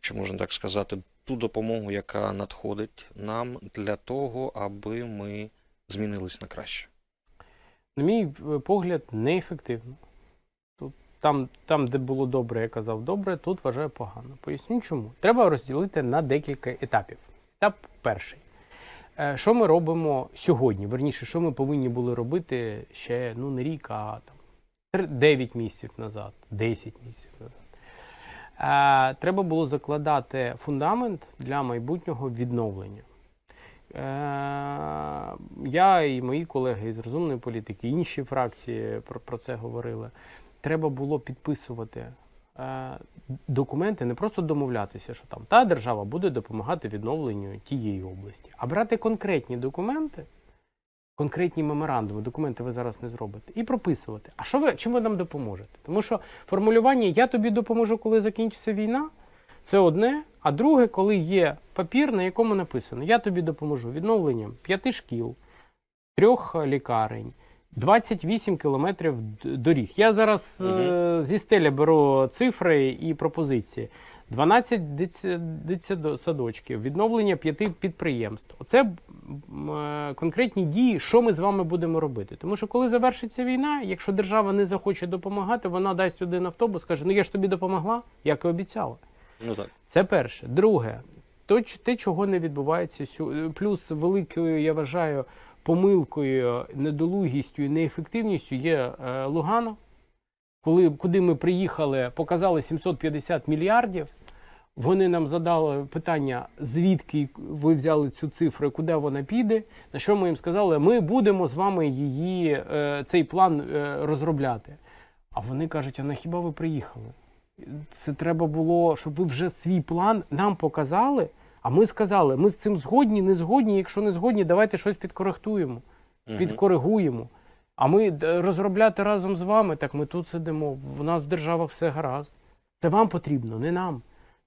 чи можна так сказати, ту допомогу, яка надходить нам для того, аби ми змінились на краще? на мій е, погляд, неефективно. Там, там, де було добре, я казав добре, тут вважаю погано. Поясню чому. Треба розділити на декілька етапів. Етап перший. Е, Що ми робимо сьогодні? Верніше, що ми повинні були робити ще ну, не рік, а там, 9 місяців назад, 10 місяців назад. Е, Треба було закладати фундамент для майбутнього відновлення. Е, Я і мої колеги із розумної політики, інші фракції про це говорили. Треба було підписувати е, документи, не просто домовлятися, що там та держава буде допомагати відновленню тієї області, а брати конкретні документи, конкретні меморандуми, документи ви зараз не зробите, і прописувати. А що ви чим ви нам допоможете? Тому що формулювання Я тобі допоможу, коли закінчиться війна. Це одне, а друге, коли є папір, на якому написано Я тобі допоможу відновленням п'яти шкіл, трьох лікарень, 28 кілометрів доріг. Я зараз е, зі стеля беру цифри і пропозиції. 12 дитя- дитсадочків, відновлення п'яти підприємств. Оце е, конкретні дії, що ми з вами будемо робити. Тому що коли завершиться війна, якщо держава не захоче допомагати, вона дасть один автобус, каже: Ну я ж тобі допомогла, як і обіцяла. Ну так. Це перше. Друге, то, те, чого не відбувається Плюс великою, я вважаю, помилкою, недолугістю і неефективністю є е, Лугано. Коли, куди ми приїхали, показали 750 мільярдів. Вони нам задали питання, звідки ви взяли цю цифру, куди вона піде. На що ми їм сказали, ми будемо з вами її, е, цей план е, розробляти. А вони кажуть: а на хіба ви приїхали? Це треба було, щоб ви вже свій план нам показали. А ми сказали, ми з цим згодні, не згодні. Якщо не згодні, давайте щось підкоректуємо, підкоригуємо. А ми е, розробляти разом з вами, так ми тут сидимо. В нас в державах все гаразд. Це вам потрібно, не нам.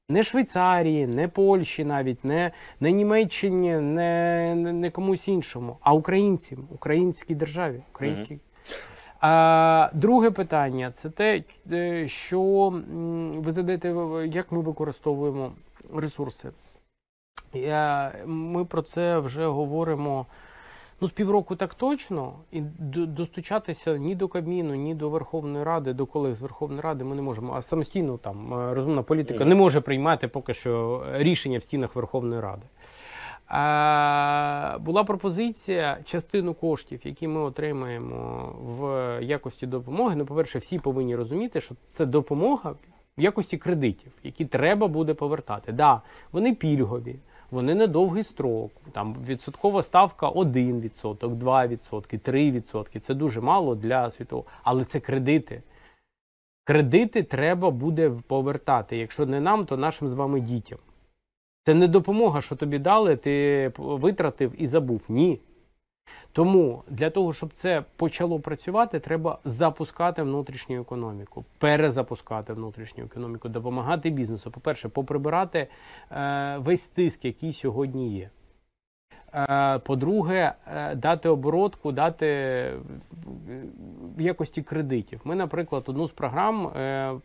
Не Швейцарії, не Польщі навіть, не, не Німеччині, не, не, не комусь іншому, а українцям, українській державі. Українській. А, друге питання це те, е, що ви задаєте, як ми використовуємо ресурси. Я, ми про це вже говоримо ну, з півроку так точно, і достучатися ні до Кабміну, ні до Верховної Ради, до колег з Верховної Ради ми не можемо. А самостійно там е, розумна політика не може приймати поки що рішення в стінах Верховної Ради. А, була пропозиція частину коштів, які ми отримаємо в якості допомоги. Ну, по-перше, всі повинні розуміти, що це допомога в якості кредитів, які треба буде повертати. Да, вони пільгові, вони на довгий строк. Там відсоткова ставка 1%, 2%, 3%. Це дуже мало для світового, але це кредити. Кредити треба буде повертати. Якщо не нам, то нашим з вами дітям. Це не допомога, що тобі дали, ти витратив і забув. Ні. Тому для того, щоб це почало працювати, треба запускати внутрішню економіку, перезапускати внутрішню економіку, допомагати бізнесу. По-перше, поприбирати е, весь тиск, який сьогодні є. Е, по-друге, е, дати оборотку, дати е, в якості кредитів. Ми, наприклад, одну з програм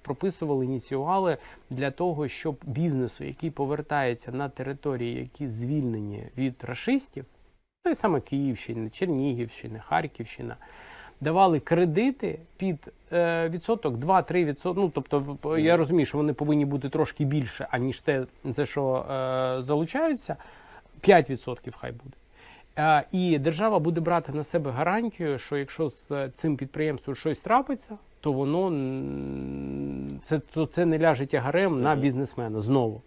прописували, ініціювали для того, щоб бізнесу, який повертається на території, які звільнені від рашистів, те саме Київщина, Чернігівщина, Харківщина, давали кредити під е, відсоток 2-3 відсотки. Ну, тобто, я розумію, що вони повинні бути трошки більше, аніж те, за що е, залучаються. 5% хай буде. Е, І держава буде брати на себе гарантію, що якщо з цим підприємством щось трапиться, то воно це, то це не ляже тягарем на бізнесмена знову.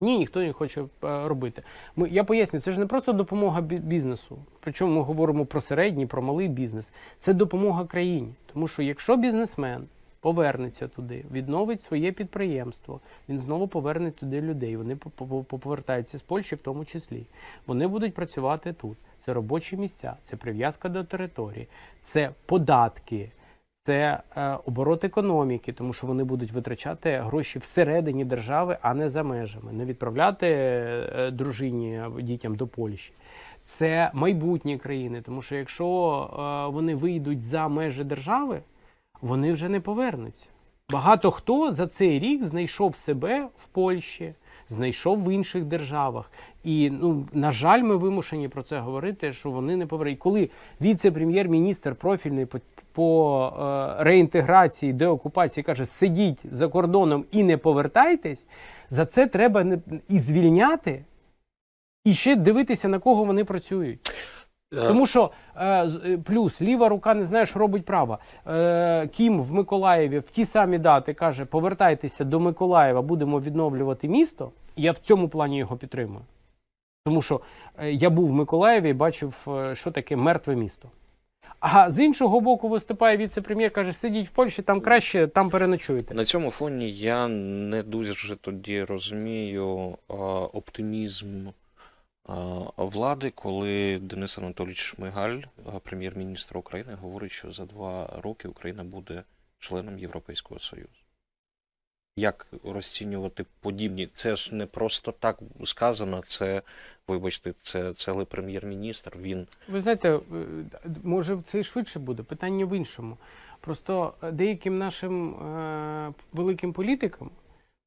Ні, ніхто не хоче е, робити. Ми, я поясню, це ж не просто допомога бізнесу. Причому ми говоримо про середній, про малий бізнес. Це допомога країні. Тому що якщо бізнесмен повернеться туди, відновить своє підприємство, він знову поверне туди людей. Вони по- по- по- повертаються з Польщі, в тому числі. Вони будуть працювати тут. Це робочі місця, це прив'язка до території, це податки. Це е, оборот економіки, тому що вони будуть витрачати гроші всередині держави, а не за межами, не відправляти е, дружині дітям до Польщі. Це майбутні країни, тому що якщо е, вони вийдуть за межі держави, вони вже не повернуться. Багато хто за цей рік знайшов себе в Польщі, знайшов в інших державах. І ну на жаль, ми вимушені про це говорити, що вони не повернуть. Коли віце-прем'єр-міністр профільний по, е, реінтеграції, деокупації каже: сидіть за кордоном і не повертайтесь, за це треба і звільняти, і ще дивитися на кого вони працюють. Тому що е, е, плюс ліва рука не знає, що робить права. Е, Кім в Миколаєві в ті самі дати каже: повертайтеся до Миколаєва, будемо відновлювати місто. Я в цьому плані його підтримую. Тому що е, я був в Миколаєві і бачив, е, що таке мертве місто. А з іншого боку, виступає віце-прем'єр, каже: сидіть в Польщі, там краще, там переночуєте. На цьому фоні я не дуже тоді розумію а, оптимізм а, влади, коли Денис Анатолійович Шмигаль, прем'єр-міністр України, говорить, що за два роки Україна буде членом Європейського Союзу. Як розцінювати подібні? Це ж не просто так сказано, це, вибачте, це цілий прем'єр-міністр. Він Ви знаєте, е, може це і швидше буде. Питання в іншому. Просто е, деяким нашим е, великим політикам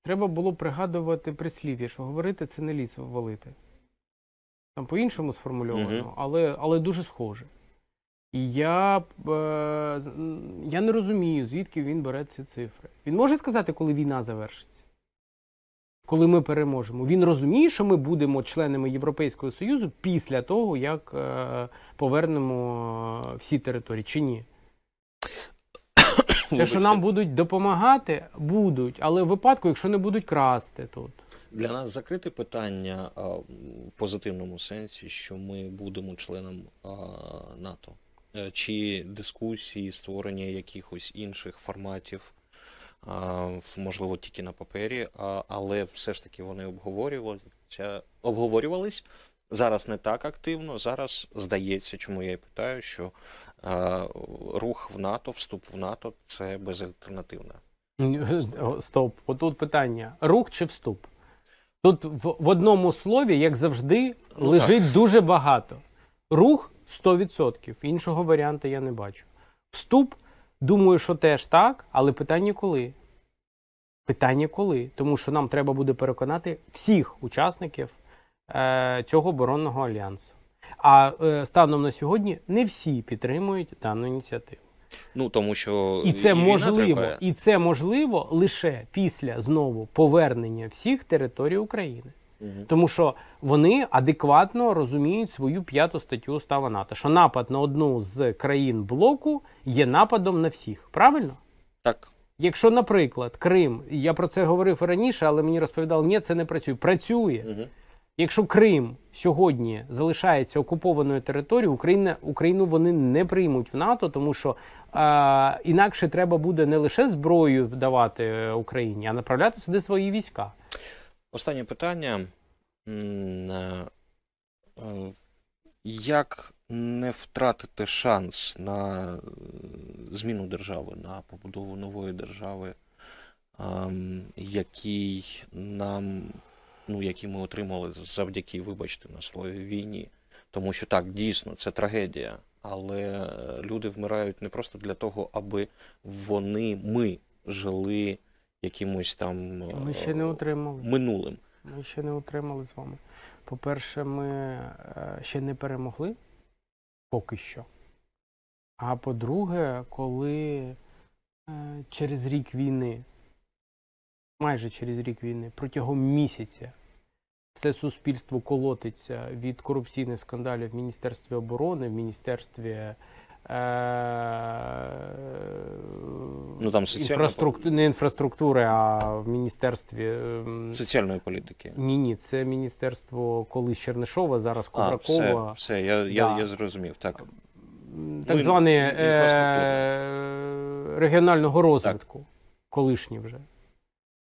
треба було пригадувати прислів'я, що говорити це не ліс валити. Там по-іншому сформульовано, Мгм. але, але дуже схоже. І я, е, я не розумію, звідки він бере ці цифри. Він може сказати, коли війна завершиться? Коли ми переможемо. Він розуміє, що ми будемо членами Європейського Союзу після того, як е, повернемо е, всі території, чи ні? Те, що нам будуть допомагати, будуть, але в випадку, якщо не будуть красти тут. Для нас закрите питання а, в позитивному сенсі, що ми будемо членом а, НАТО. Е, Чи дискусії, створення якихось інших форматів, можливо, тільки на папері, але все ж таки вони обговорювалися, обговорювались. Зараз не так активно. Зараз здається, чому я і питаю, що рух в НАТО, вступ в НАТО це безальтернативне. Стоп, отут питання: рух чи вступ? Тут в, в одному слові, як завжди, Ну, лежить дуже багато. Рух 100%. Іншого варіанту я не бачу. Вступ, думаю, що теж так, але питання коли? Питання коли? Тому що нам треба буде переконати всіх учасників е, цього оборонного альянсу. А е, станом на сьогодні не всі підтримують дану ініціативу. Ну тому що І це війна можливо, і це можливо лише після знову повернення всіх територій України. Тому що вони адекватно розуміють свою п'яту статтю Устава НАТО, що напад на одну з країн блоку є нападом на всіх. Правильно? Так. Якщо, наприклад, Крим, я про це говорив раніше, але мені розповідали, ні, це не працює. Працює. Мгм. Якщо Крим сьогодні залишається окупованою територією, Україна, Україну вони не приймуть в НАТО, тому що е, інакше треба буде не лише зброю давати е, Україні, а направляти сюди свої війська. Останнє питання. Е, е, Як не втратити шанс на е, зміну держави, на побудову нової держави, який нам, ну, який ми отримали завдяки, вибачте, на слові війні. Тому що так, дійсно, це трагедія, але люди вмирають не просто для того, аби вони, ми жили якимось там Ми ще не е, отримали. минулим. Ми ще не отримали з вами. По-перше, ми е, ще не перемогли поки що. А по-друге, коли е, через рік війни, майже через рік війни, протягом місяця все суспільство колотиться від корупційних скандалів в Міністерстві оборони, в Міністерстві е, Ну, там інфраструктури, не інфраструктури, а в Міністерстві. ем, Соціальної політики. ні, ні, це міністерство колись Чернишова, зараз А, все, все, я, я, Да. я зрозумів. Так. Так Ну, зване е- регіонального розвитку, колишній вже.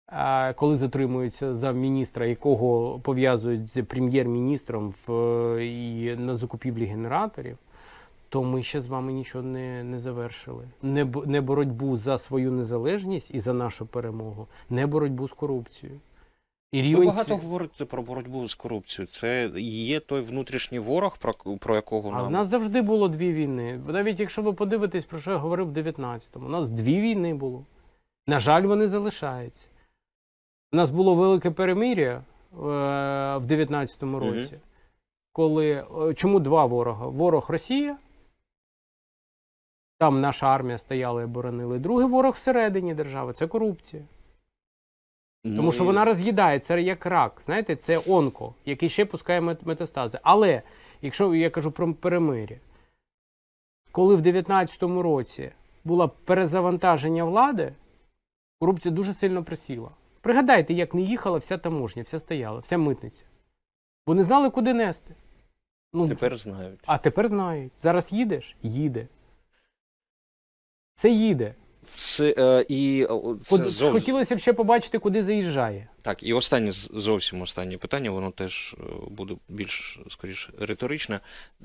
А коли затримується за міністра, якого пов'язують з прем'єр-міністром в і на закупівлі генераторів, то ми ще з вами нічого не, не завершили. Не, не боротьбу за свою незалежність і за нашу перемогу, не боротьбу з корупцією. І Ви рівень багато сві- говорите про боротьбу з корупцією. Це є той внутрішній ворог, про, про якого А в нас завжди було дві війни. Навіть якщо ви подивитесь, про що я говорив в 19-му, у нас дві війни було. На жаль, вони залишаються. У нас було велике перемир'я в 19-му році. Коли е, чому два ворога? Ворог Росія. Там наша армія стояла і боронили. Другий ворог всередині держави це корупція. Тому Ну, що і вона з- роз'їдає, це як рак. Знаєте, це онко, який ще пускає метастази. Але якщо я кажу про перемир'я, коли в 19-му році було перезавантаження влади, корупція дуже сильно присіла. Пригадайте, як не їхала вся таможня, вся стояла, вся митниця. Бо не знали, куди нести. Ну, тепер знають. А тепер знають. Зараз їдеш? Їде. Це їде. Це, е, і о, це зовсім- Хотілося б ще побачити, куди заїжджає. Так, і останнє з- зовсім останнє питання, воно теж е, буде більш скоріш риторичне.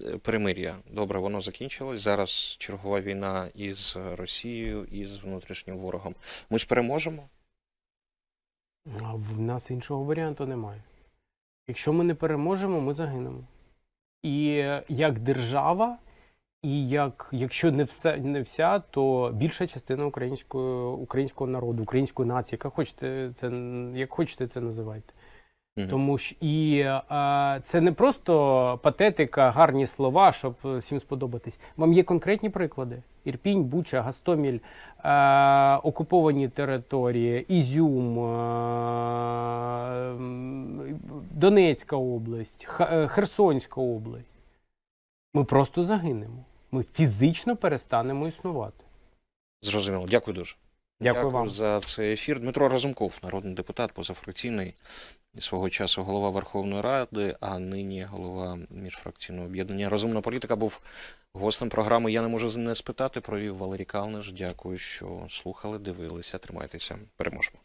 Е, Перемир'я. Добре, воно закінчилось. Зараз чергова війна із Росією і з внутрішнім ворогом. Ми ж переможемо. А в нас іншого варіанту немає. Якщо ми не переможемо, ми загинемо. І е, як держава, і як, якщо не вся, не вся, то більша частина українського, українського народу, української нації, яка хочете це, як хочете це називайте. Мгм. Тому що і е, це не просто патетика, гарні слова, щоб всім сподобатись. Вам є конкретні приклади: Ірпінь, Буча, Гастоміль, е, окуповані території, Ізюм, м, Донецька область, Херсонська область. Ми просто загинемо. Ми фізично перестанемо існувати. Зрозуміло. Дякую дуже. Дякую вам. за цей ефір. Дмитро Разумков, народний депутат, позафракційний, свого часу голова Верховної Ради, а нині голова міжфракційного об'єднання. Розумна політика був гостем програми. Я не можу не спитати. Провів Валерій Калниш. Дякую, що слухали, дивилися. Тримайтеся. Переможемо.